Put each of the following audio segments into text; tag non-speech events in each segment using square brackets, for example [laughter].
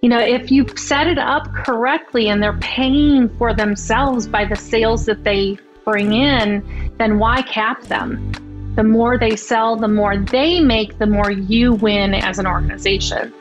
You know, if you set it up correctly and they're paying for themselves by the sales that they bring in, then why cap them? The more they sell, the more they make, the more you win as an organization.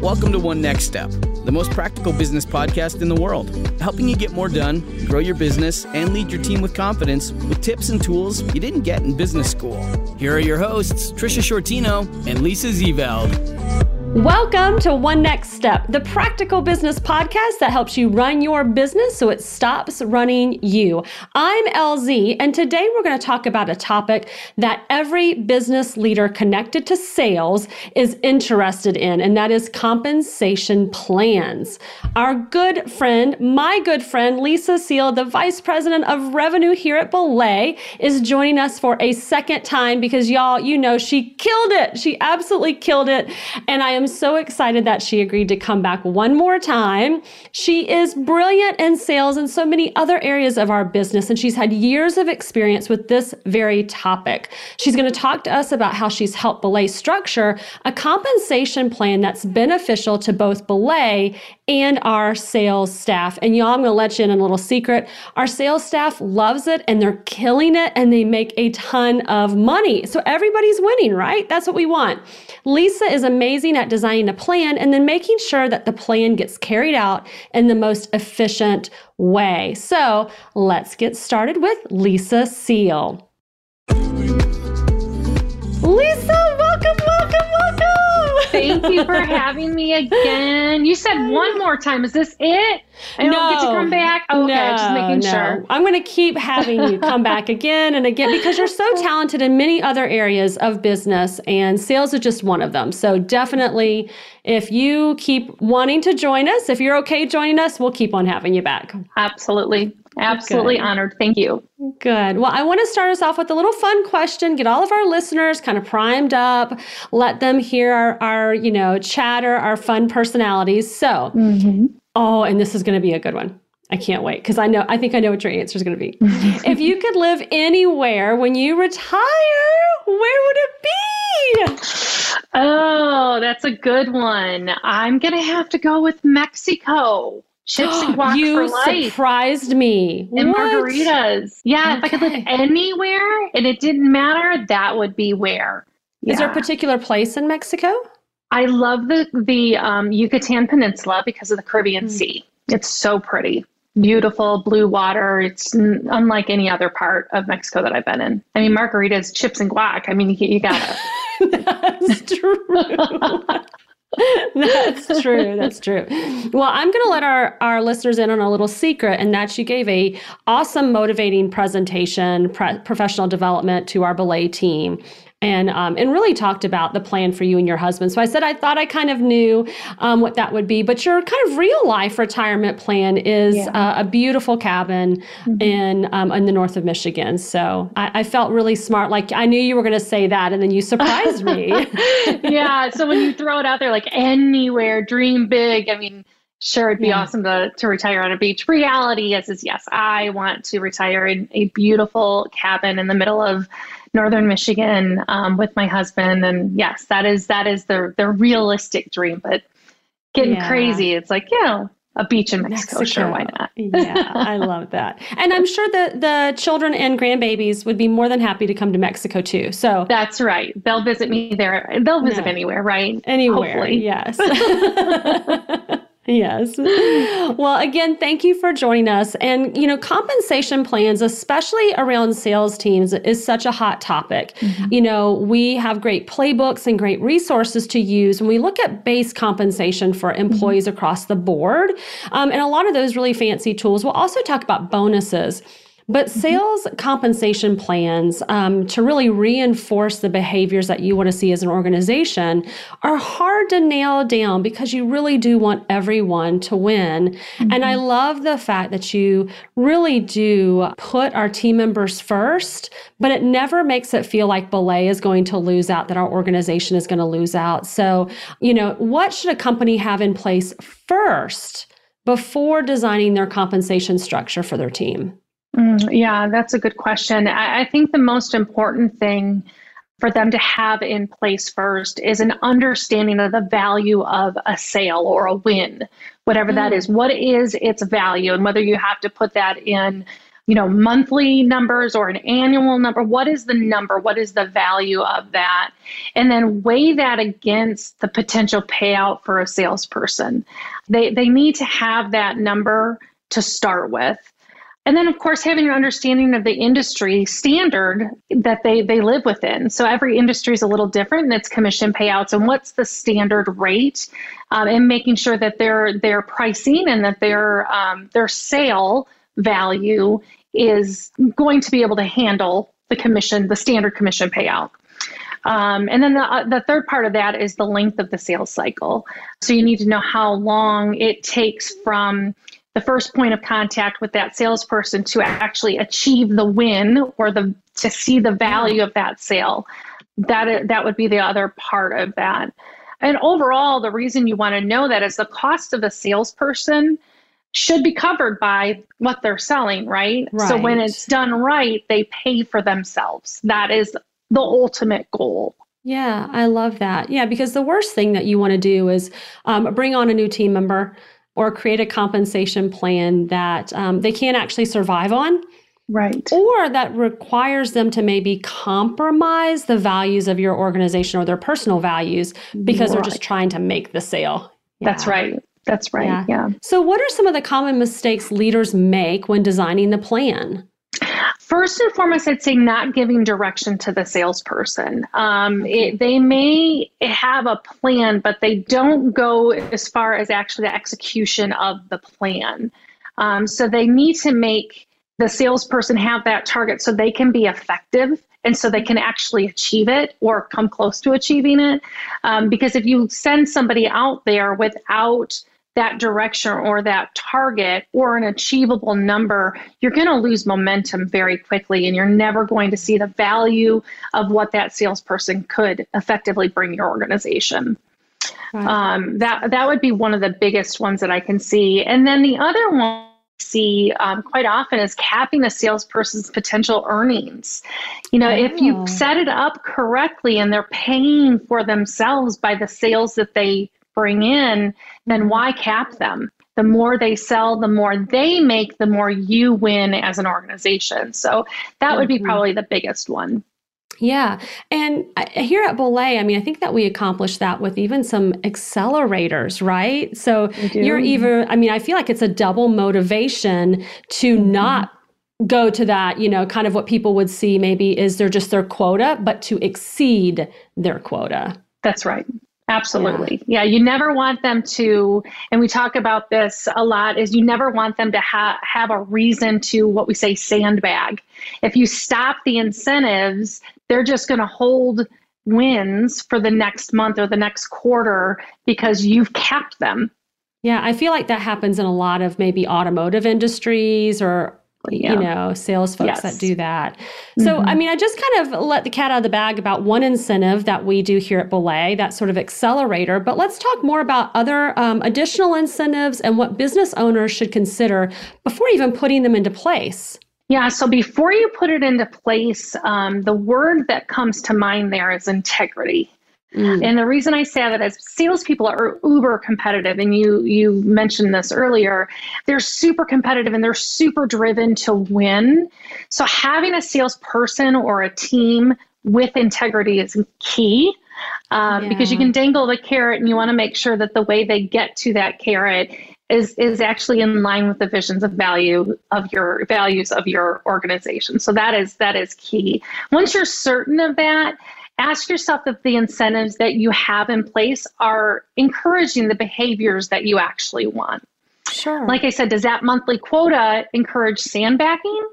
Welcome to One Next Step, the most practical business podcast in the world, helping you get more done, grow your business, and lead your team with confidence with tips and tools you didn't get in business school. Here are your hosts, Tricia Sciortino and Lisa Zeveld. Welcome to One Next Step, the practical business podcast that helps you run your business so it stops running you. I'm LZ, and today we're going to talk about a topic that every business leader connected to sales is interested in, and that is compensation plans. Our good friend, my good friend, Lisa Seal, the Vice President of Revenue here at Belay, is joining us for a second time because y'all, you know, she killed it. She absolutely killed it. And I am am so excited that she agreed to come back one more time. She is brilliant in sales and so many other areas of our business, and she's had years of experience with this very topic. She's going to talk to us about how she's helped Belay structure a compensation plan that's beneficial to both Belay and our sales staff. And y'all, I'm going to let you in on a little secret. Our sales staff loves it and they're killing it and they make a ton of money. So everybody's winning, right? That's what we want. Lisa is amazing at designing a plan and then making sure that the plan gets carried out in the most efficient way. So let's get started with Lisa Seal. Lisa. Thank you for [laughs] having me again. You said one more time. Is this it? I don't get to come back. Oh, okay, no, just making no. sure. I'm going to keep having you come [laughs] back again and again because you're so talented in many other areas of business, and sales is just one of them. So definitely, if you keep wanting to join us, if you're okay joining us, we'll keep on having you back. Absolutely. Absolutely Good. honored. Thank you. Good. Well, I want to start us off with a little fun question, get all of our listeners kind of primed up, let them hear our, our you know, chatter, our fun personalities. So, mm-hmm. oh, and this is going to be a good one. I can't wait because I know I think I know what your answer is going to be. [laughs] if you could live anywhere when you retire, where would it be? Oh, that's a good one. I'm going to have to go with Mexico chips and [gasps] guac you for life. surprised me. And what? margaritas. Yeah, okay. if I could live anywhere and it didn't matter, that would be where. Yeah. Is there a particular place in Mexico? I love the the um, Yucatan Peninsula because of the Caribbean mm. Sea. It's so pretty, beautiful blue water. It's n- unlike any other part of Mexico that I've been in. I mean, margaritas, chips, and guac. I mean, you, you gotta. [laughs] That's true. [laughs] [laughs] That's true. That's true. Well, I'm going to let our, our listeners in on a little secret, and that you gave a awesome, motivating presentation, pre- professional development to our belay team and um, and really talked about the plan for you and your husband. So I said I thought I kind of knew um, what that would be, but your kind of real life retirement plan is yeah. uh, a beautiful cabin mm-hmm. in um, in the north of Michigan. So I, I, felt really smart. Like I knew you were going to say that, and then you surprised me. [laughs] yeah. So when you throw it out there, like anywhere, dream big. I mean sure it'd be yeah. awesome to, to retire on a beach reality is is yes i want to retire in a beautiful cabin in the middle of northern Michigan um, with my husband, and yes, that is that is the the realistic dream. But getting yeah. crazy, it's like you know a beach in Mexico, Mexico. Sure, why not? [laughs] yeah, I love that. And I'm sure that the children and grandbabies would be more than happy to come to Mexico too. So that's right. They'll visit me there. They'll visit anywhere, right? Anywhere. Hopefully. Yes. [laughs] [laughs] Yes. [laughs] Well, again, thank you for joining us. And, you know, compensation plans, especially around sales teams, is such a hot topic. Mm-hmm. You know, we have great playbooks and great resources to use when we look at base compensation for mm-hmm. employees mm-hmm. across the board. Um, and a lot of those really fancy tools. We'll also talk about bonuses. But mm-hmm. sales compensation plans um, to really reinforce the behaviors that you want to see as an organization are hard to nail down because you really do want everyone to win. Mm-hmm. And I mm-hmm. love the fact that you really do put our team members first, but it never makes it feel like Belay is going to lose out, that our organization is going to lose out. So, you know, what should a company have in place first before designing their compensation structure for their team? Mm, yeah, that's a good question. I, I, think the most important thing for them to have in place first is an understanding of the value of a sale or a win, whatever mm. that is. What is its value, and whether you have to put that in you know monthly numbers or an annual number what is the number what is the value of that and then weigh that against the potential payout for a salesperson they they need to have that number to start with and then of course having an understanding of the industry standard that they they live within so every industry is a little different in its commission payouts and what's the standard rate um, and making sure that their their pricing and that their um, their sale value is going to be able to handle the commission, the standard commission payout. Um, and then the, uh, the third part of that is the length of the sales cycle. So you need to know how long it takes from the first point of contact with that salesperson to actually achieve the win or the to see the value of that sale. That that would be the other part of that. And overall, the reason you want to know that is the cost of a salesperson should be covered by what they're selling, right? right? So when it's done right, they pay for themselves. That is the ultimate goal. Yeah, I love that. Yeah, because the worst thing that you want to do is um, bring on a new team member or create a compensation plan that um, they can't actually survive on. Right. Or that requires them to maybe compromise the values of your organization or their personal values because right. they're just trying to make the sale. Yeah. That's right. That's right. Yeah. yeah. So, what are some of the common mistakes leaders make when designing the plan? First and foremost, I'd say not giving direction to the salesperson. Um, it, they may have a plan, but they don't go as far as actually the execution of the plan. Um, so they need to make the salesperson have that target so they can be effective and so they can actually achieve it or come close to achieving it. Um, because if you send somebody out there without that direction or that target or an achievable number, you're going to lose momentum very quickly and you're never going to see the value of what that salesperson could effectively bring your organization. Um, that that would be one of the biggest ones that I can see. And then the other one I see um, quite often is capping a salesperson's potential earnings. You know, oh. if you oh. set it up correctly and they're paying for themselves by the sales that they bring in, then why cap them? The more they sell, the more they make, the more you win as an organization. So that would be mm-hmm. probably the biggest one. Yeah. And here at Belay, I mean, I think that we accomplished that with even some accelerators, right? So you're even, I mean, I feel like it's a double motivation to mm-hmm. not go to that, you know, kind of what people would see maybe is they're just their quota, but to exceed their quota. That's right. Absolutely. Yeah. yeah. you never want them to, and we talk about this a lot, is you never want them to ha- have a reason to what we say sandbag. If you stop the incentives, they're just going to hold wins for the next month or the next quarter because you've capped them. Yeah, I feel like that happens in a lot of maybe automotive industries or yeah. you know, sales folks yes. that do that. So, mm-hmm. I mean, I just kind of let the cat out of the bag about one incentive that we do here at Belay, that sort of accelerator. But let's talk more about other um, additional incentives and what business owners should consider before even putting them into place. Yeah, so before you put it into place, um, the word that comes to mind there is integrity. Mm. And the reason I say that is salespeople are uber competitive, and you you mentioned this earlier. They're super competitive and they're super driven to win. So having a salesperson or a team with integrity is key. Um, yeah. Because you can dangle the carrot, and you want to make sure that the way they get to that carrot is is actually in line with the visions of value of your values of your organization. So that is that is key. Once you're certain of that, ask yourself if the incentives that you have in place are encouraging the behaviors that you actually want. Sure. Like I said, does that monthly quota encourage sandbagging?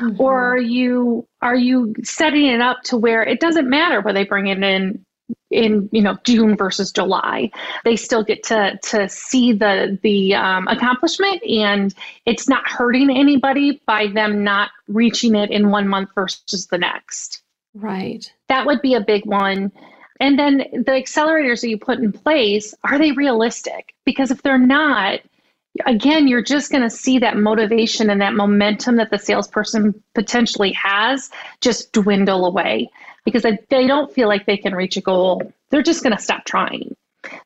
Mm-hmm. Or are you are you setting it up to where it doesn't matter where they bring it in in you know June versus July. They still get to to see the the um, accomplishment, and it's not hurting anybody by them not reaching it in one month versus the next. Right. That would be a big one. And then the accelerators that you put in place, are they realistic? Because if they're not, again, you're just going to see that motivation and that momentum that the salesperson potentially has just dwindle away. because if they don't feel like they can reach a goal, they're just going to stop trying.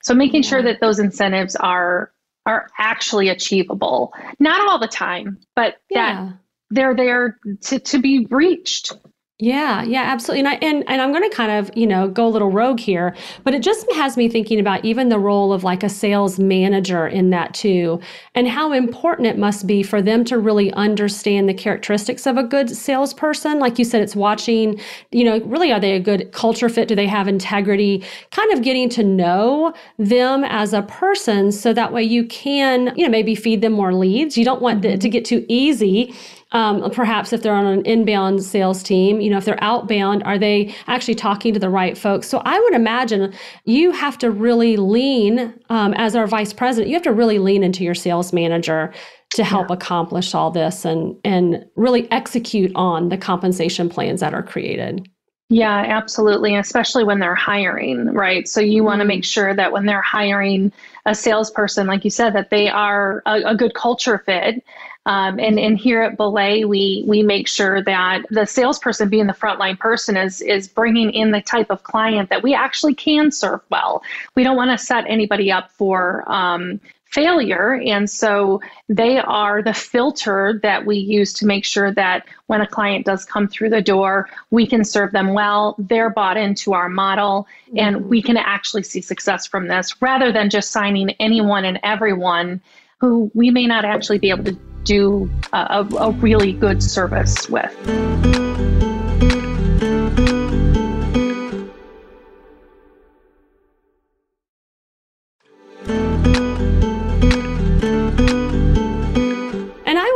So making yeah. sure that those incentives are are actually achievable. Not all the time, but yeah. that they're there to, to be reached. Yeah, yeah, absolutely. And I and, and I'm going to kind of, you know, go a little rogue here, but it just has me thinking about even the role of like a sales manager in that too, and how important it must be for them to really understand the characteristics of a good salesperson. Like you said, it's watching, you know, really are they a good culture fit? Do they have integrity? Kind of getting to know them as a person so that way you can, you know, maybe feed them more leads. You don't want it to mm-hmm. get too easy um, perhaps if they're on an inbound sales team, you know, if they're outbound, are they actually talking to the right folks? So I would imagine you have to really lean, um, as our vice president, you have to really lean into your sales manager to help yeah. accomplish all this and and really execute on the compensation plans that are created. Yeah, absolutely. Especially when they're hiring, right? So you want to mm-hmm. make sure that when they're hiring a salesperson, like you said, that they are a, a good culture fit, um, and, and here at Belay, we we make sure that the salesperson being the frontline person is is bringing in the type of client that we actually can serve well. We don't want to set anybody up for um, failure. And so they are the filter that we use to make sure that when a client does come through the door, we can serve them well. They're bought into our model and we can actually see success from this rather than just signing anyone and everyone who we may not actually be able to do a, a really good service with.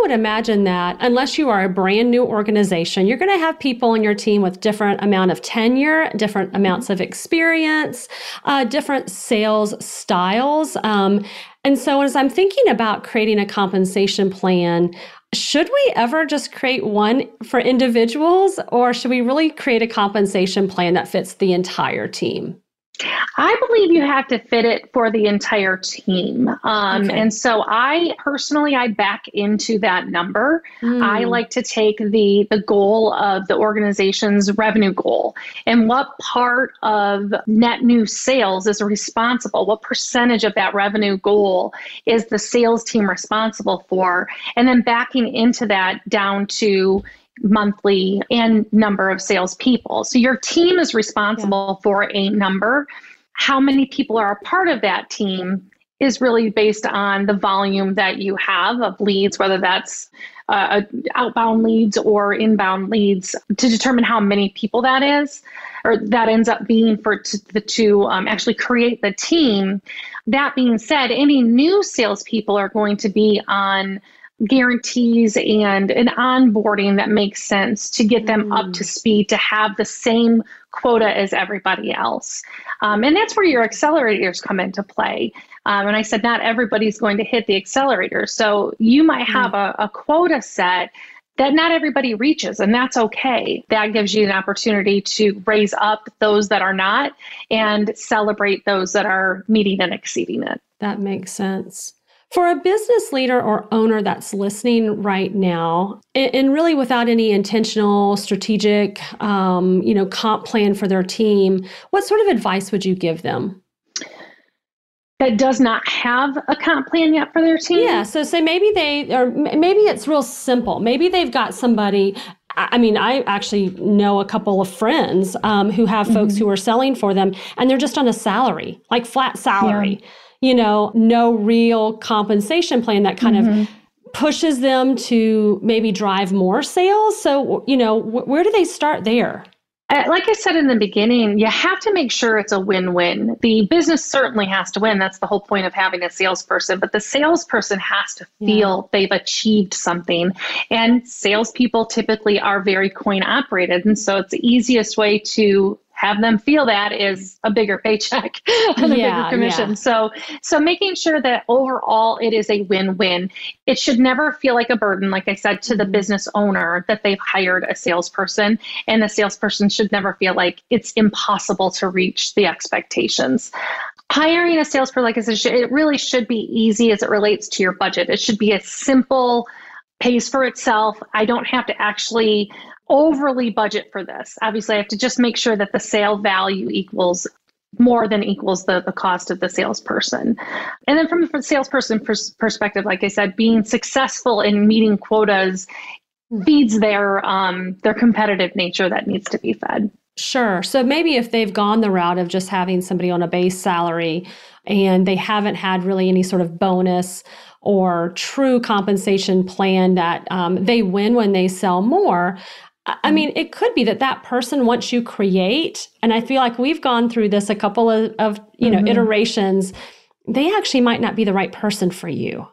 Would imagine that unless you are a brand new organization, you're going to have people on your team with different amount of tenure, different amounts of experience, uh, different sales styles. Um, and so, as I'm thinking about creating a compensation plan, should we ever just create one for individuals, or should we really create a compensation plan that fits the entire team? I believe you have to fit it for the entire team. Um, okay. And so I personally, I back into that number. Mm. I like to take the, the goal of the organization's revenue goal and what part of net new sales is responsible, what percentage of that revenue goal is the sales team responsible for, and then backing into that down to monthly and number of salespeople. So your team is responsible yeah. for a number. How many people are a part of that team is really based on the volume that you have of leads, whether that's uh, outbound leads or inbound leads, to determine how many people that is, or that ends up being for t- the to um, actually create the team. That being said, any new salespeople are going to be on guarantees and an onboarding that makes sense to get them mm. up to speed to have the same quota as everybody else. Um, and that's where your accelerators come into play. Um, and I said, not everybody's going to hit the accelerator. So you might mm. have mm. a, a quota set that not everybody reaches, and that's okay. That gives you an opportunity to raise up those that are not and celebrate those that are meeting and exceeding it. That makes sense. For a business leader or owner that's listening right now, and really without any intentional, strategic, um, you know, comp plan for their team, what sort of advice would you give them? that does not have a comp plan yet for their team. Yeah, so say maybe they or maybe it's real simple. Maybe they've got somebody. I mean, I actually know a couple of friends um, who have folks mm-hmm. who are selling for them, and they're just on a salary, like flat salary. Yeah you know, no real compensation plan that kind mm-hmm. of pushes them to maybe drive more sales. So, you know, where do they start there? Uh, like I said in the beginning, you have to make sure it's a win win. The business certainly has to win. That's the whole point of having a salesperson, but the salesperson has to feel yeah. they've achieved something. And salespeople typically are very coin operated. And so it's the easiest way to have them feel that is a bigger paycheck [laughs] and a yeah, bigger commission. Yeah. So so making sure that overall it is a win-win. It should never feel like a burden, like I said, to the mm-hmm. business owner that they've hired a salesperson. And the salesperson should never feel like it's impossible to reach the expectations hiring a salesperson like i said it really should be easy as it relates to your budget it should be a simple pays for itself. I don't have to actually overly budget for this. Obviously, I have to just make sure that the sale value equals more than equals the, the cost of the salesperson. And then from the salesperson pers- perspective, like I said, being successful in meeting quotas feeds their um, their competitive nature that needs to be fed. Sure. So maybe if they've gone the route of just having somebody on a base salary and they haven't had really any sort of bonus or true compensation plan that um, they win when they sell more. I mean, it could be that that person once you create, and I feel like we've gone through this a couple of, of you know, mm-hmm. iterations, they actually might not be the right person for you.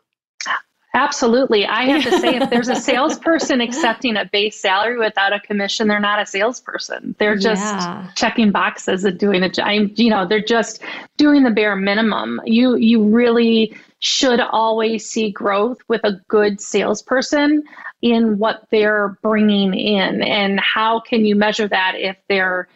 Absolutely. I have to say, if [laughs] there's a salesperson accepting a base salary without a commission, they're not a salesperson. They're just yeah. checking boxes and doing a job. You know, they're just doing the bare minimum. You you really should always see growth with a good salesperson in what they're bringing in, and how can you measure that if they're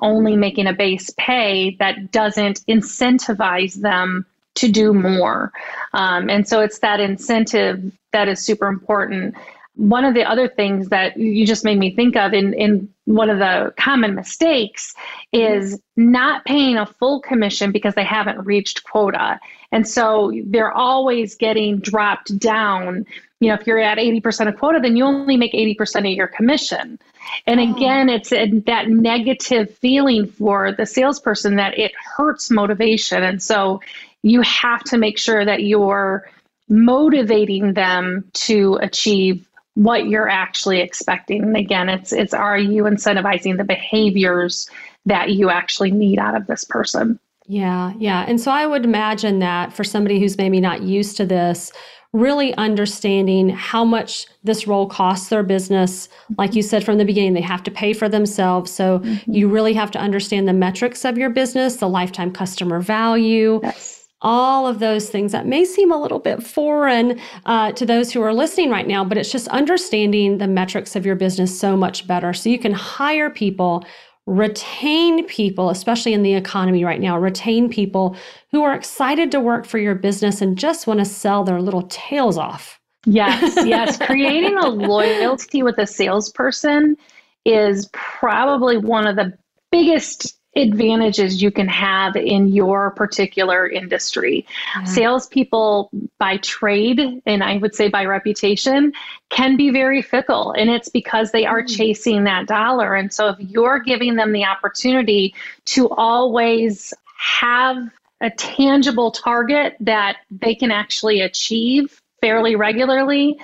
only making a base pay that doesn't incentivize them to do more. Um, and so it's that incentive that is super important. One of the other things that you just made me think of in, in one of the common mistakes is not paying a full commission because they haven't reached quota. And so they're always getting dropped down. You know, if you're at 80% of quota, then you only make 80% of your commission. And oh. again, it's a, that negative feeling for the salesperson that it hurts motivation. And so you have to make sure that you're motivating them to achieve what you're actually expecting. And again, it's it's are you incentivizing the behaviors that you actually need out of this person? Yeah, yeah. And so I would imagine that for somebody who's maybe not used to this, really understanding how much this role costs their business. Like you said from the beginning, they have to pay for themselves. So mm-hmm. you really have to understand the metrics of your business, the lifetime customer value. Yes all of those things that may seem a little bit foreign uh, to those who are listening right now, but it's just understanding the metrics of your business so much better. So you can hire people, retain people, especially in the economy right now, retain people who are excited to work for your business and just want to sell their little tails off. Yes, yes. [laughs] Creating a loyalty with a salesperson is probably one of the biggest advantages you can have in your particular industry. Yeah. Salespeople by trade, and I would say by reputation, can be very fickle. And it's because they are mm. chasing that dollar. And so if you're giving them the opportunity to always have a tangible target that they can actually achieve fairly regularly,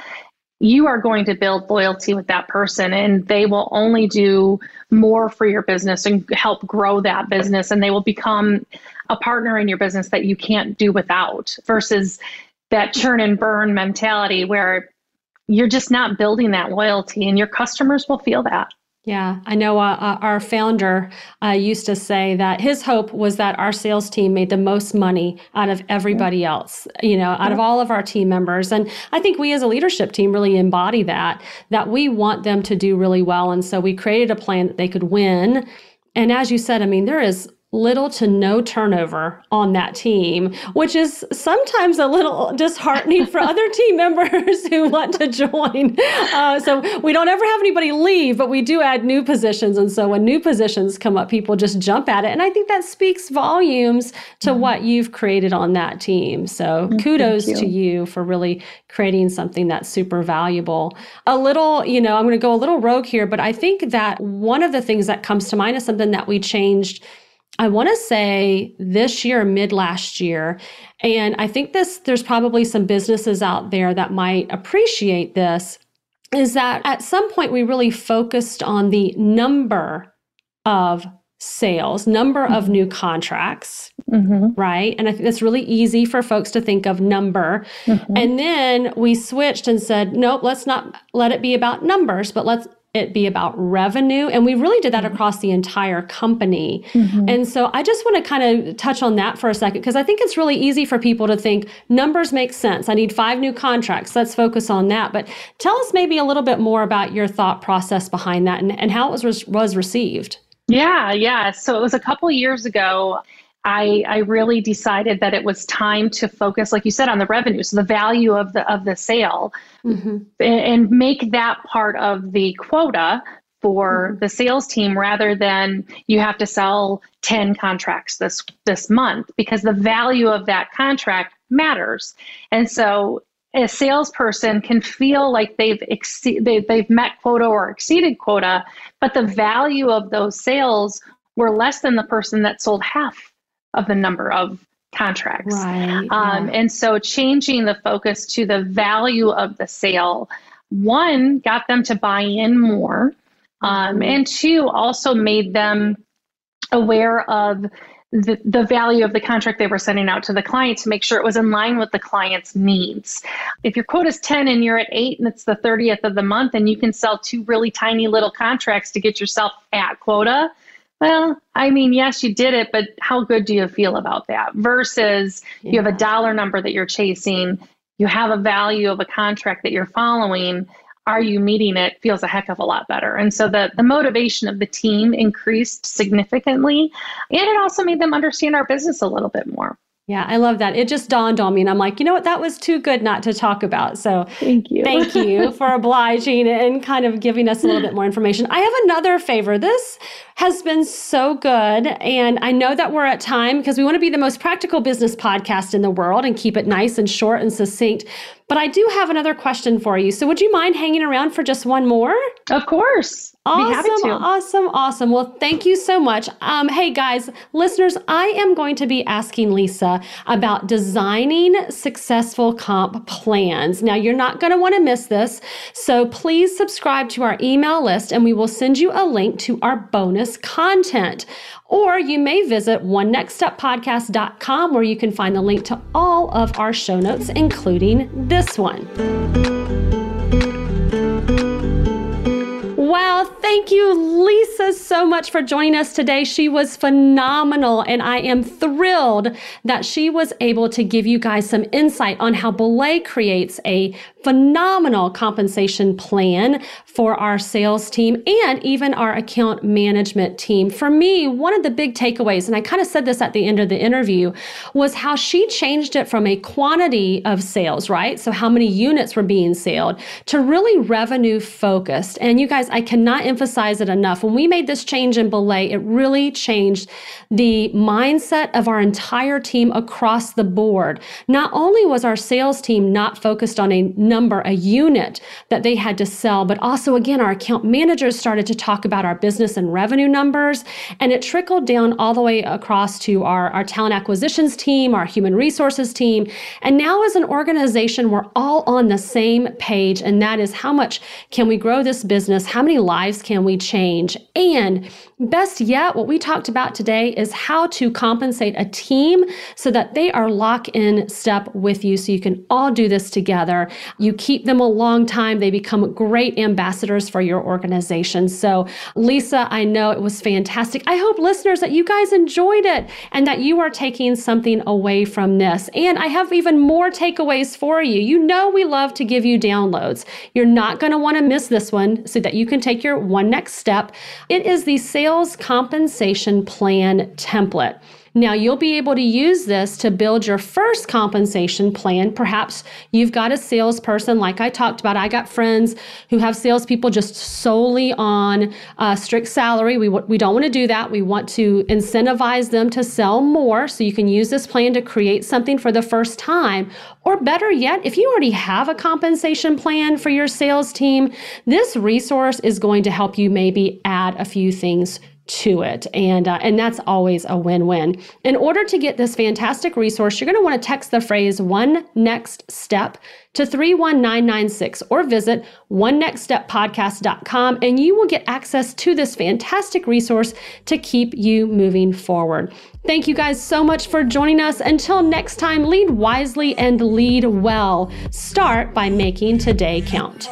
you are going to build loyalty with that person and they will only do more for your business and help grow that business and they will become a partner in your business that you can't do without versus that churn and burn mentality where you're just not building that loyalty and your customers will feel that yeah, I know uh, uh, our founder uh, used to say that his hope was that our sales team made the most money out of everybody else, you know, out of all of our team members. And I think we as a leadership team really embody that, that we want them to do really well. And so we created a plan that they could win. And as you said, I mean, there is little to no turnover on that team, which is sometimes a little disheartening for other [laughs] team members who want to join. Uh, so we don't ever have anybody leave, but we do add new positions. And so when new positions come up, people just jump at it. And I think that speaks volumes to mm-hmm. what you've created on that team. So mm, kudos you. to you for really creating something that's super valuable. A little, you know, I'm going to go a little rogue here, but I think that one of the things that comes to mind is something that we changed I want to say this year, mid last year. And I think this, there's probably some businesses out there that might appreciate this is that at some point we really focused on the number of sales, number of new contracts, mm-hmm. right? And I think that's really easy for folks to think of number. Mm-hmm. And then we switched and said, nope, let's not let it be about numbers, but let's it be about revenue. And we really did that mm-hmm. across the entire company. Mm-hmm. And so I just want to kind of touch on that for a second, because I think it's really easy for people to think numbers make sense. I need five new contracts. Let's focus on that. But tell us maybe a little bit more about your thought process behind that and, and how it was, was received. Yeah, yeah. So it was a couple years ago I, I really decided that it was time to focus, like you said, on the revenue, so the value of the of the sale, mm-hmm. and, and, make that part of the quota for mm-hmm. the sales team rather than you have to sell 10 contracts this this month because the value of that contract matters. And so a salesperson can feel like they've exceed, they, they've met quota or exceeded quota, but the value of those sales were less than the person that sold half of the number of contracts. Right, um, yeah. And so changing the focus to the value of the sale, one, got them to buy in more, um, mm-hmm. and two, also made them aware of the, the value of the contract they were sending out to the client to make sure it was in line with the client's needs. If your quota is 10 and you're at 8 and it's the 30th of the month and you can sell two really tiny little contracts to get yourself at quota, well, I mean, yes, you did it, but how good do you feel about that? Versus yeah. you have a dollar number that you're chasing, you have a value of a contract that you're following, are you meeting it feels a heck of a lot better. And so the, the motivation of the team increased significantly. And it also made them understand our business a little bit more. Yeah, I love that. It just dawned on me, and I'm like, you know what? That was too good not to talk about. So, thank you. Thank [laughs] you for obliging and kind of giving us a little bit more information. I have another favor. This has been so good, and I know that we're at time because we want to be the most practical business podcast in the world and keep it nice and short and succinct. But I do have another question for you. So, would you mind hanging around for just one more? Of course. Awesome, awesome, awesome. Well, thank you so much. Um, hey, guys, listeners, I am going to be asking Lisa about designing successful comp plans. Now, you're not going to want to miss this. So, please subscribe to our email list and we will send you a link to our bonus content. Or you may visit onenextsteppodcast.com where you can find the link to all of our show notes, including this one. Wow, thank you, Lisa, so much for joining us today. She was phenomenal, and I am thrilled that she was able to give you guys some insight on how Belay creates a phenomenal compensation plan for our sales team and even our account management team. For me, one of the big takeaways, and I kind of said this at the end of the interview, was how she changed it from a quantity of sales, right? So, how many units were being sold to really revenue focused. And you guys, I cannot emphasize it enough. When we made this change in Belay, it really changed the mindset of our entire team across the board. Not only was our sales team not focused on a number, a unit that they had to sell. But also, again, our account managers started to talk about our business and revenue numbers. And it trickled down all the way across to our, our talent acquisitions team, our human resources team. And now, as an organization, we're all on the same page. And that is how much can we grow this business? How many lives can we change? And best yet, what we talked about today is how to compensate a team so that they are lock in step with you so you can all do this together. You keep them a long time, they become great ambassadors for your organization. So, Lisa, I know it was fantastic. I hope listeners that you guys enjoyed it and that you are taking something away from this. And I have even more takeaways for you. You know, we love to give you downloads. You're not going to want to miss this one so that you can take your one next step. It is the sales compensation plan template. Now, you'll be able to use this to build your first compensation plan. Perhaps you've got a salesperson, like I talked about. I got friends who have salespeople just solely on strict salary. We, we don't want to do that. We want to incentivize them to sell more. So you can use this plan to create something for the first time. Or better yet, if you already have a compensation plan for your sales team, this resource is going to help you maybe add a few things to it. And, uh, and that's always a win win. In order to get this fantastic resource, you're going to want to text the phrase one next step to 31996 or visit one next step onenextsteppodcast.com and you will get access to this fantastic resource to keep you moving forward. Thank you guys so much for joining us. Until next time, lead wisely and lead well. Start by making today count.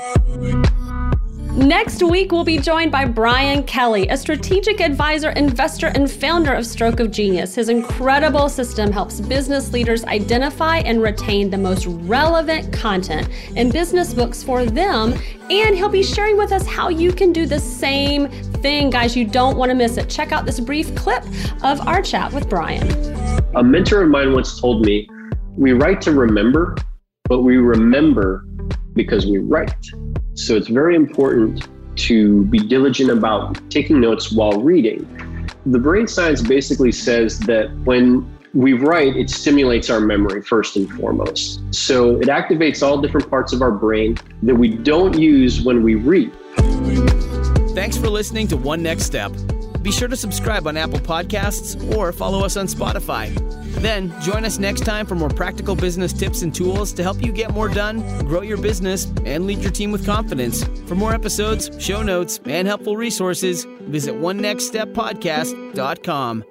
Next week, we'll be joined by Brian Kelly, a strategic advisor, investor, and founder of Stroke of Genius. His incredible system helps business leaders identify and retain the most relevant content in business books for them. And he'll be sharing with us how you can do the same thing. Guys, you don't want to miss it. Check out this brief clip of our chat with Brian. A mentor of mine once told me, we write to remember, but we remember because we write. So it's very important to be diligent about taking notes while reading. The brain science basically says that when we write, it stimulates our memory first and foremost. So it activates all different parts of our brain that we don't use when we read. Thanks for listening to One Next Step. Be sure to subscribe on Apple Podcasts or follow us on Spotify. Then join us next time for more practical business tips and tools to help you get more done, grow your business, and lead your team with confidence. For more episodes, show notes, and helpful resources, visit onenextsteppodcast.com.